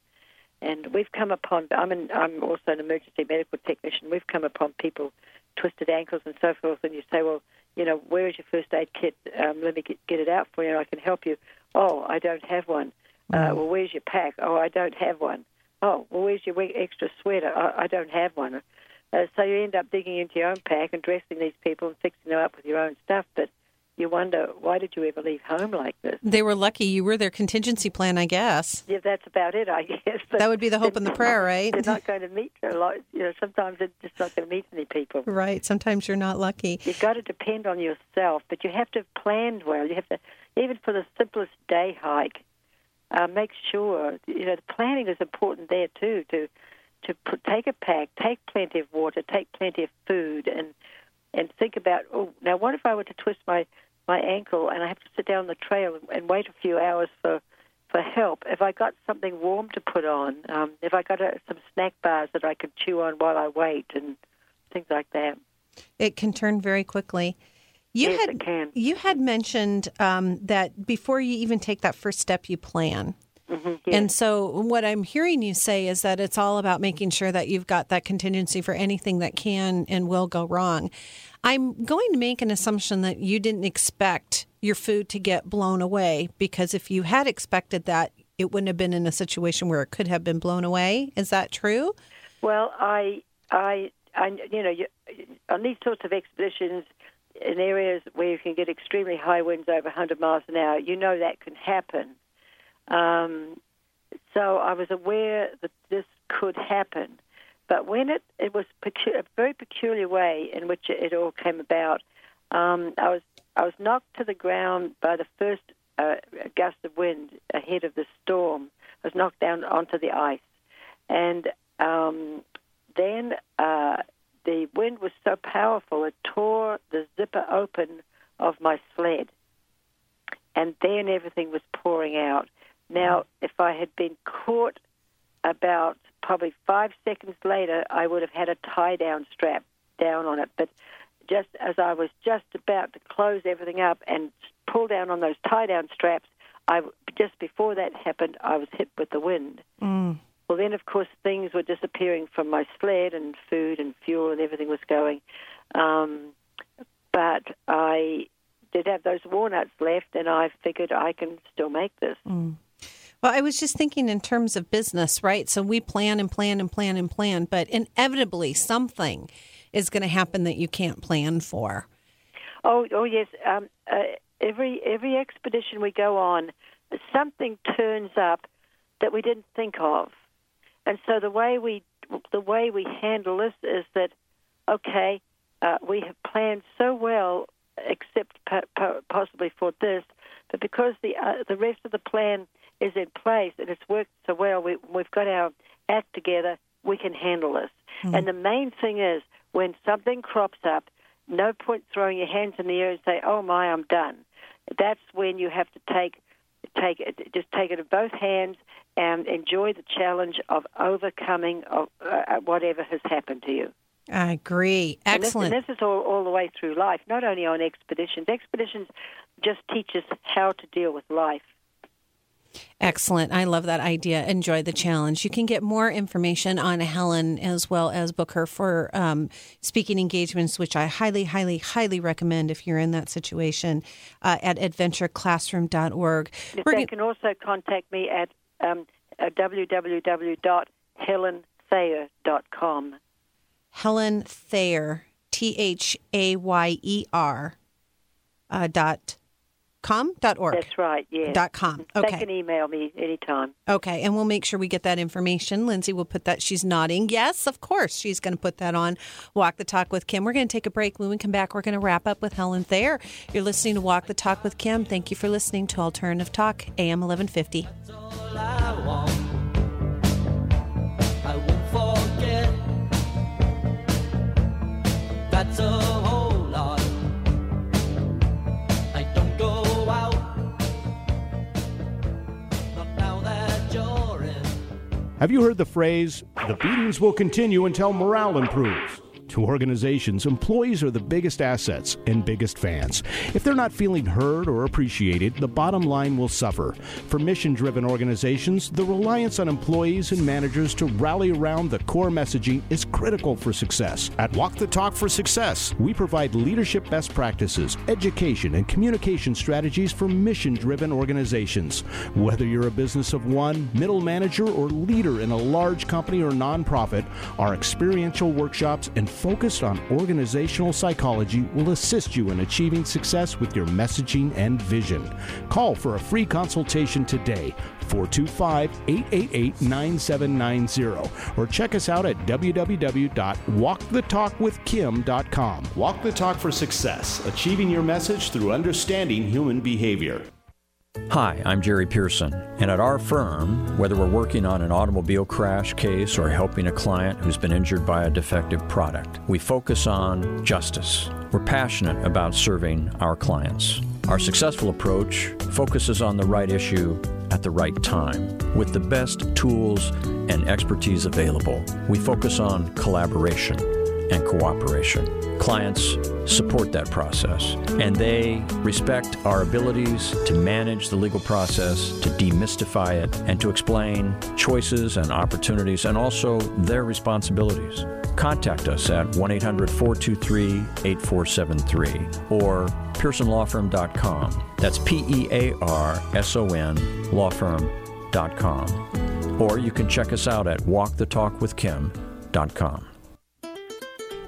and we've come upon. I'm an, I'm also an emergency medical technician. We've come upon people twisted ankles and so forth. And you say, well, you know, where is your first aid kit? Um, let me get, get it out for you. I can help you. Oh, I don't have one. Uh, well, where's your pack? Oh, I don't have one. Oh, well, where's your extra sweater? I, I don't have one. Uh, so you end up digging into your own pack and dressing these people and fixing them up with your own stuff. But you wonder why did you ever leave home like this? They were lucky you were their contingency plan, I guess. Yeah, that's about it, I guess. But That would be the hope and the prayer, right? They're not going to meet a lot. You know, sometimes they're just not going to meet any people. Right. Sometimes you're not lucky. You've got to depend on yourself, but you have to have planned well. You have to, even for the simplest day hike, uh, make sure you know the planning is important there too. To to put, take a pack, take plenty of water, take plenty of food, and and think about oh now what if I were to twist my my ankle and I have to sit down the trail and, and wait a few hours for for help. If I got something warm to put on, um, if I got a, some snack bars that I could chew on while I wait, and things like that. It can turn very quickly. You Yes, had can. you had mentioned um, that before you even take that first step, you plan. Mm-hmm, And so, what I'm hearing you say is that it's all about making sure that you've got that contingency for anything that can and will go wrong. I'm going to make an assumption that you didn't expect your food to get blown away because if you had expected that, it wouldn't have been in a situation where it could have been blown away. Is that true? Well, I, I, I you know, you, on these sorts of expeditions in areas where you can get extremely high winds over 100 miles an hour, you know that can happen. Um, so I was aware that this could happen. But when it, it was pecu- a very peculiar way in which it, it all came about, um, I was I was knocked to the ground by the first uh, gust of wind ahead of the storm. I was knocked down onto the ice, and um, then uh, the wind was so powerful it tore the zipper open of my sled, and then everything was pouring out. Now, if I had been caught about probably five seconds later, I would have had a tie down strap down on it. But just as I was just about to close everything up and pull down on those tie down straps, I just before that happened, I was hit with the wind. Mm. Well, then of course things were disappearing from my sled, and food and fuel and everything was going. Um, but I did have those walnuts left, and I figured I can still make this. Mm. Well, I was just thinking in terms of business, right? So we plan and plan and plan and plan, but inevitably something is going to happen that you can't plan for. Oh, oh yes. Um, uh, every every expedition we go on, something turns up that we didn't think of, and so the way we the way we handle this is that okay, uh, we have planned so well, except po- po- possibly for this, but because the uh, the rest of the plan is in place and it's worked so well, we, we've got our act together. We can handle this. Hmm. And the main thing is when something crops up, no point throwing your hands in the air and say, "Oh my, I'm done." That's when you have to take take just take it in both hands and enjoy the challenge of overcoming of uh, whatever has happened to you. I agree. Excellent. And this, and this is all, all the way through life, not only on expeditions. Expeditions just teach us how to deal with life. Excellent. I love that idea. Enjoy the challenge. You can get more information on Helen as well as book her for um, speaking engagements, which I highly, highly, highly recommend if you're in that situation uh, at adventureclassroom.org. They can also contact me at um, uh, www.helenthayer.com. Helen Thayer, T H A Y E R, uh, dot com, dot org. That's right, yeah. Dot com. Okay. They Okay. can email me anytime. Okay, and we'll make sure we get that information. Lindsay will put that. She's nodding. Yes, of course, she's going to put that on Walk the Talk with Kim. We're going to take a break. When we come back, we're going to wrap up with Helen Thayer. You're listening to Walk the Talk with Kim. Thank you for listening to Alternative Talk, AM 1150. I won't forget. That's a Have you heard the phrase, the beatings will continue until morale improves? To organizations, employees are the biggest assets and biggest fans. If they're not feeling heard or appreciated, the bottom line will suffer. For mission driven organizations, the reliance on employees and managers to rally around the core messaging is critical for success. At Walk the Talk for Success, we provide leadership best practices, education, and communication strategies for mission driven organizations. Whether you're a business of one, middle manager, or leader in a large company or nonprofit, our experiential workshops and focused on organizational psychology will assist you in achieving success with your messaging and vision. Call for a free consultation today, 425 888 9790, or check us out at www.walkthetalkwithkim.com. Walk the Talk for Success, achieving your message through understanding human behavior. Hi, I'm Jerry Pearson, and at our firm, whether we're working on an automobile crash case or helping a client who's been injured by a defective product, we focus on justice. We're passionate about serving our clients. Our successful approach focuses on the right issue at the right time with the best tools and expertise available. We focus on collaboration and cooperation. Clients support that process, and they respect our abilities to manage the legal process, to demystify it, and to explain choices and opportunities and also their responsibilities. Contact us at 1 800 423 8473 or PearsonLawFirm.com. That's P E A R S O N lawfirm.com. Or you can check us out at walkthetalkwithkim.com.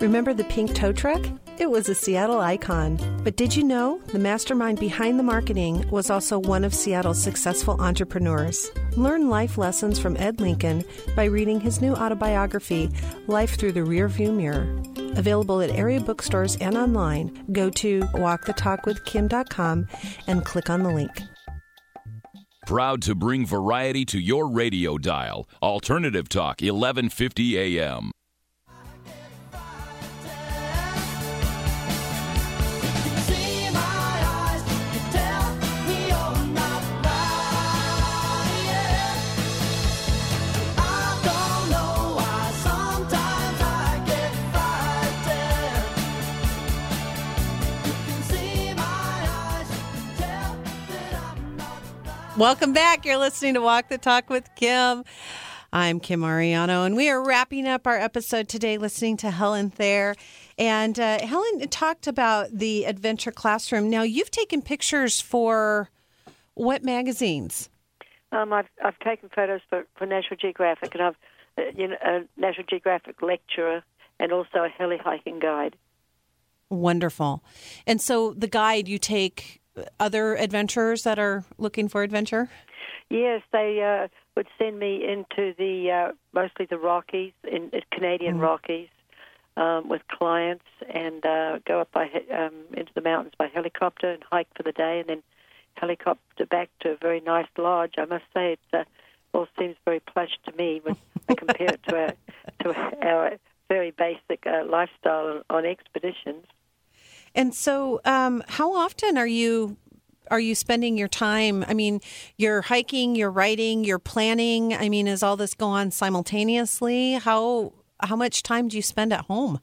Remember the pink tow truck? It was a Seattle icon. But did you know the mastermind behind the marketing was also one of Seattle's successful entrepreneurs? Learn life lessons from Ed Lincoln by reading his new autobiography, Life Through the Rearview Mirror. Available at area bookstores and online. Go to walkthetalkwithkim.com and click on the link. Proud to bring variety to your radio dial. Alternative Talk, 1150 AM. Welcome back. You're listening to Walk the Talk with Kim. I'm Kim Ariano, and we are wrapping up our episode today listening to Helen Thayer. And uh, Helen talked about the Adventure Classroom. Now, you've taken pictures for what magazines? Um, I've, I've taken photos for, for National Geographic, and I've uh, you know, a National Geographic lecturer and also a heli hiking guide. Wonderful. And so the guide you take other adventurers that are looking for adventure? Yes, they uh, would send me into the uh, mostly the Rockies, in uh, Canadian mm Rockies, um, with clients, and uh, go up by um, into the mountains by helicopter and hike for the day, and then helicopter back to a very nice lodge. I must say, it uh, all seems very plush to me when I compare it to our to our very basic uh, lifestyle on expeditions. And so, um, how often are you are you spending your time? I mean, you're hiking, you're writing, you're planning. I mean, is all this go on simultaneously? How how much time do you spend at home?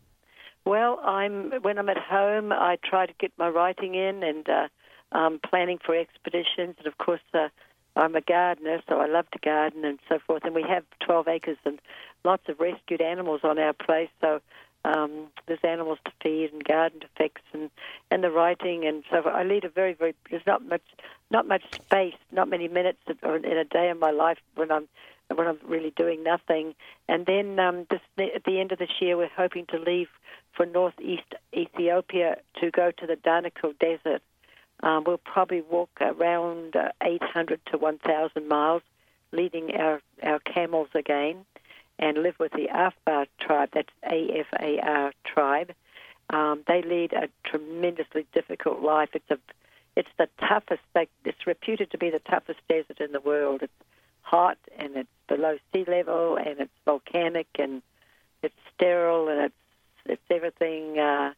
Well, I'm when I'm at home, I try to get my writing in and uh, um, planning for expeditions, and of course, uh, I'm a gardener, so I love to garden and so forth. And we have 12 acres and lots of rescued animals on our place, so um, there's animals to feed and garden to fix and and the writing and so I lead a very very there's not much not much space not many minutes in a day of my life when I'm when I'm really doing nothing. And then um, this, at the end of this year we're hoping to leave for northeast Ethiopia to go to the Danakil Desert. Um, we'll probably walk around uh, 800 to 1,000 miles, leading our our camels again and live with the Afar tribe. That's A F A R tribe. Um, they lead a tremendously difficult life. It's a, it's the toughest. They, it's reputed to be the toughest desert in the world. It's hot and it's below sea level and it's volcanic and it's sterile and it's it's everything uh,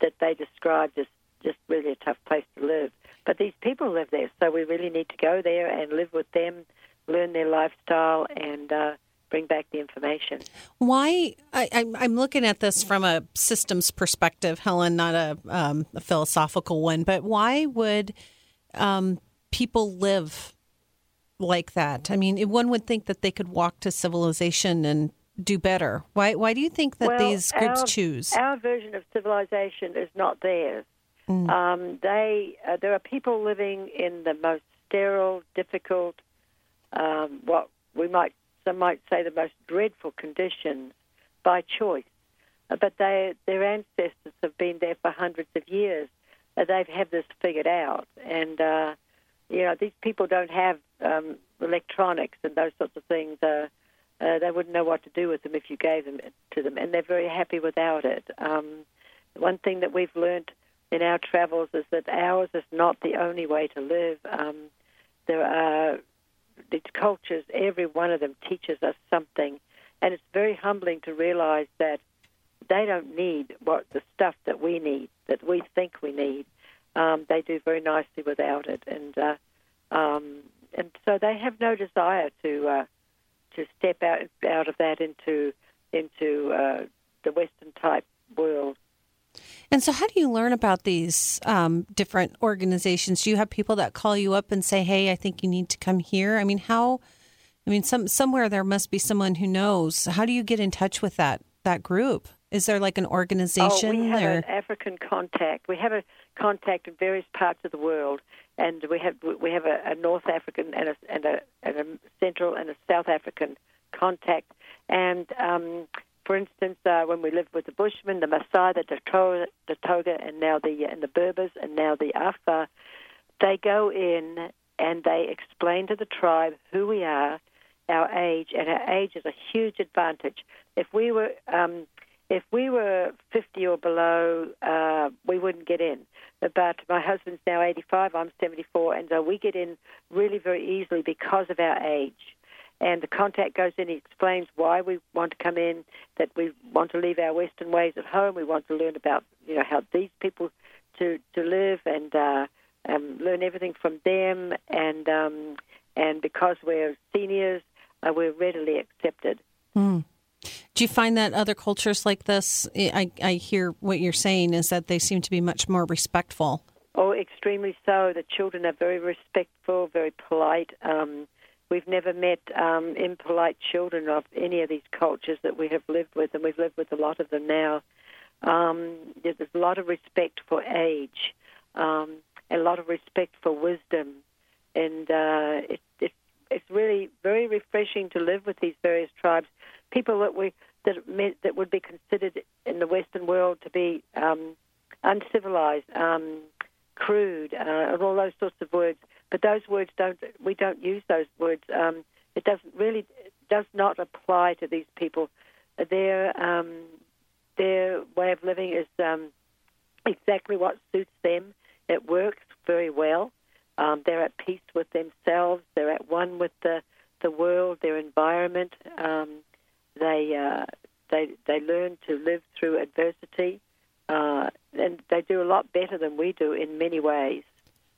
that they describe as just really a tough place to live. But these people live there, so we really need to go there and live with them, learn their lifestyle, and uh, bring back the information. Why? I, am looking at this from a systems perspective, Helen, not a, um, a philosophical one. But why would um, people live like that? I mean, one would think that they could walk to civilization and do better. Why? Why do you think that well, these groups our, choose? Our version of civilization is not theirs. Mm. Um, they uh, there are people living in the most sterile, difficult, um, what we might some might say the most dreadful conditions by choice. but they their ancestors have been there for hundreds of years. Uh, they've had this figured out, and uh, you know these people don't have um, electronics and those sorts of things. Uh, uh, they wouldn't know what to do with them if you gave them to them, and they're very happy without it. Um, one thing that we've learned in our travels is that ours is not the only way to live. Um, there are these cultures; every one of them teaches us something, and it's very humbling to realize that they don't need what the stuff that we need, that we think we need. Um, they do very nicely without it, and uh, um, and so they have no desire to uh, to step out out of that into into uh, the Western type world. And so, how do you learn about these um, different organizations? Do you have people that call you up and say, "Hey, I think you need to come here"? I mean, how? I mean, some somewhere there must be someone who knows. How do you get in touch with that that group? Is there like an organization? Oh, we have or? an African contact. We have a contact in various parts of the world, and we have we have a, a North African and a, and a and a Central and a South African contact. And um, for instance, uh, when we lived with the Bushmen, the Maasai, the Toga, the Toga, and now the and the Berbers, and now the Afar, they go in and they explain to the tribe who we are, our age, and our age is a huge advantage. If we were um, if we were 50 or below, uh, we wouldn't get in. But my husband's now 85, I'm 74, and so we get in really very easily because of our age. And the contact goes in, he explains why we want to come in, that we want to leave our Western ways at home, we want to learn about, you know, how these people to, to live and uh, um, learn everything from them. And, um, and because we're seniors, uh, we're readily accepted. Mm. Do you find that other cultures like this? I, I hear what you're saying is that they seem to be much more respectful. Oh, extremely so. The children are very respectful, very polite. Um, we've never met um, impolite children of any of these cultures that we have lived with, and we've lived with a lot of them now. Um, there's a lot of respect for age, um, a lot of respect for wisdom, and uh, it, it, it's really very refreshing to live with these various tribes people that we that meant, that would be considered in the Western world to be um, uncivilized, um, crude, uh, and all those sorts of words. But those words don't. We don't use those words. Um, it doesn't really it does not apply to these people. Their um, their way of living is um, exactly what suits them. It works very well. Um, they're at peace with themselves. They're at one with the the world, their environment. Um, they uh, they they learn to live through adversity, uh, and they do a lot better than we do in many ways.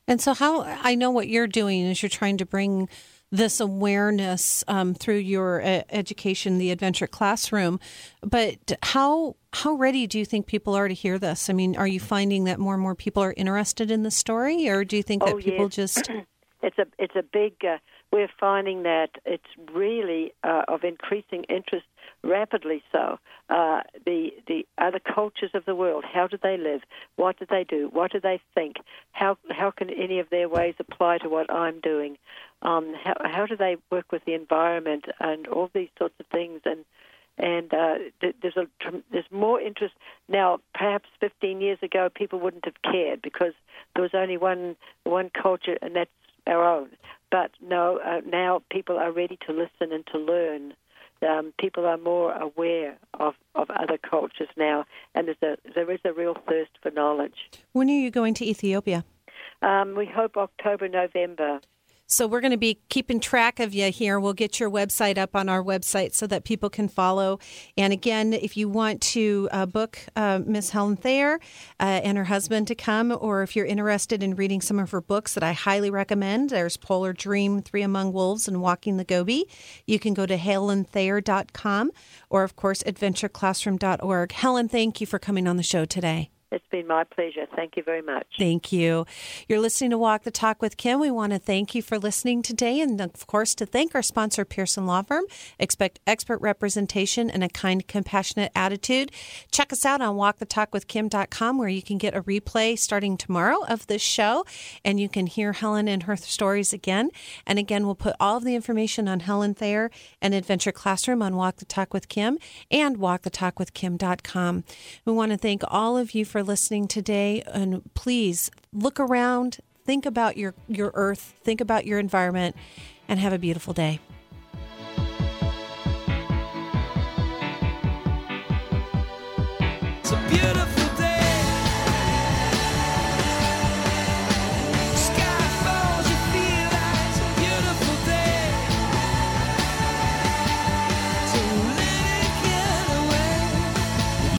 And so, how I know what you're doing is you're trying to bring this awareness um, through your uh, education, the adventure classroom. But how how ready do you think people are to hear this? I mean, are you finding that more and more people are interested in the story, or do you think that oh, people yes. just it's a it's a big uh, we're finding that it's really uh, of increasing interest rapidly so uh, the the other cultures of the world how do they live what do they do what do they think how how can any of their ways apply to what I'm doing um, how how do they work with the environment and all these sorts of things and and uh, there's a there's more interest now. Perhaps 15 years ago, people wouldn't have cared because there was only one one culture, and that's our own. But no, uh, now people are ready to listen and to learn. Um, people are more aware of, of other cultures now, and there's a, there is a real thirst for knowledge. When are you going to Ethiopia? Um, we hope October, November. So we're going to be keeping track of you here. We'll get your website up on our website so that people can follow. And again, if you want to uh, book uh, Miss Helen Thayer uh, and her husband to come, or if you're interested in reading some of her books that I highly recommend, there's Polar Dream, Three Among Wolves, and Walking the Gobi. You can go to helenthayer.com or, of course, adventureclassroom.org. Helen, thank you for coming on the show today. It's been my pleasure. Thank you very much. Thank you. You're listening to Walk the Talk with Kim. We want to thank you for listening today, and of course, to thank our sponsor, Pearson Law Firm. Expect expert representation and a kind, compassionate attitude. Check us out on walkthetalkwithkim.com, where you can get a replay starting tomorrow of this show, and you can hear Helen and her stories again. And again, we'll put all of the information on Helen Thayer and Adventure Classroom on Walk the Talk with Kim and walkthetalkwithkim.com. We want to thank all of you for listening today. And please look around, think about your, your earth, think about your environment, and have a beautiful day.